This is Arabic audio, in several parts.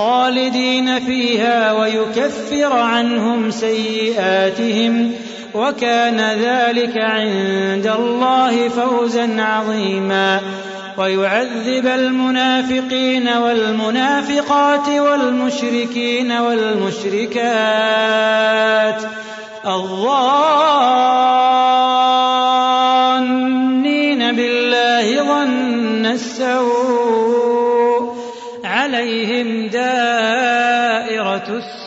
خالدين فيها ويكفر عنهم سيئاتهم وكان ذلك عند الله فوزا عظيما ويعذب المنافقين والمنافقات والمشركين والمشركات. الظانين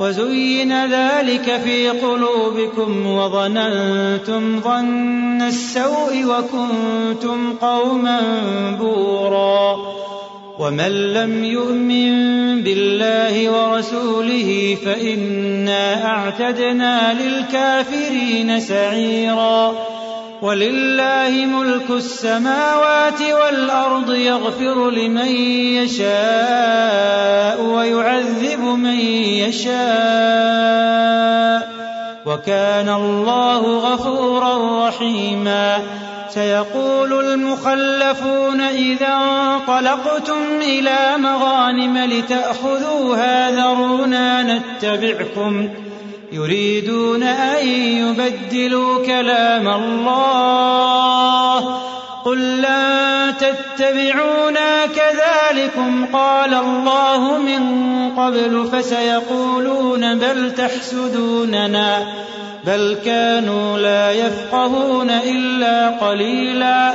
وزين ذلك في قلوبكم وظننتم ظن السوء وكنتم قوما بورا. ومن لم يؤمن بالله ورسوله فإنا أعتدنا للكافرين سعيرا. ولله ملك السماوات والأرض يغفر لمن يشاء ويعذب من يشاء وكان الله غفورا رحيما سيقول المخلفون إذا انطلقتم إلى مغانم لتأخذوها ذرونا نتبعكم يريدون أن يبدلوا كلام الله. قل لن تتبعونا كذلكم. قال الله من قبل فسيقولون بل تحسدوننا. بل كانوا لا يفقهون إلا قليلا.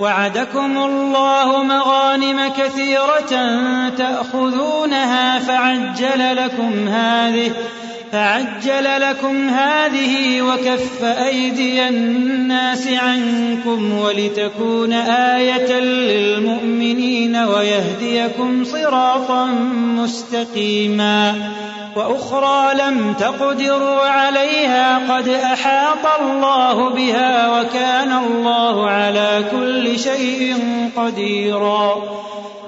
وعدكم الله مغانم كثيرة تأخذونها فعجل لكم هذه فعجل لكم هذه وكف أيدي الناس عنكم ولتكون آية للمؤمنين ويهديكم صراطا مستقيما وأخرى لم تقدروا عليها قد أحاط الله بها وكان الله على كل شيء قديرا.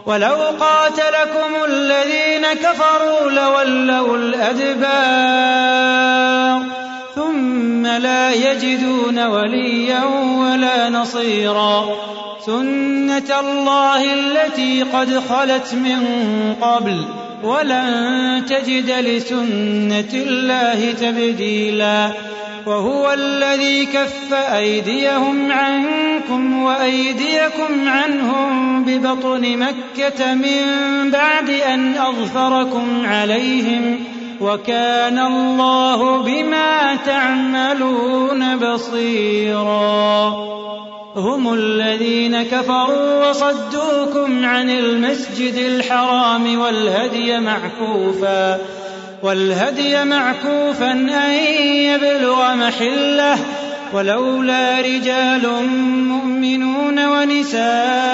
ولو قاتلكم الذين كفروا لولوا الأدبار ثم لا يجدون وليا ولا نصيرا. سنة الله التي قد خلت من قبل ولن تجد لسنة الله تبديلا وهو الذي كف أيديهم عنكم وأيديكم عنهم ببطن مكة من بعد أن أظفركم عليهم وكان الله بما تعملون بصيرا. هم الذين كفروا وصدوكم عن المسجد الحرام والهدي معكوفا والهدي معكوفا أن يبلغ محله. ولولا رجال مؤمنون ونساء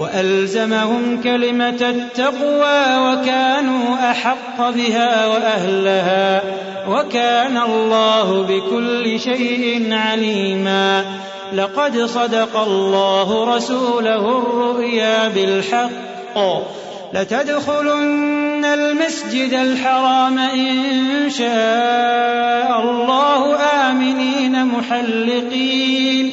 وألزمهم كلمة التقوى وكانوا أحق بها وأهلها وكان الله بكل شيء عليما لقد صدق الله رسوله الرؤيا بالحق لتدخلن المسجد الحرام إن شاء الله آمنين محلقين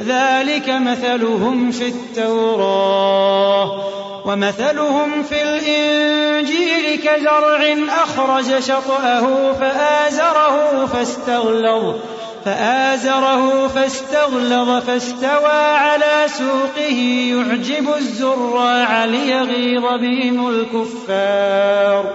ذلك مثلهم في التوراة ومثلهم في الإنجيل كزرع أخرج شطأه فآزره فاستغلظ فآزره فاستغلظ فاستوى على سوقه يعجب الزراع ليغيظ بهم الكفار.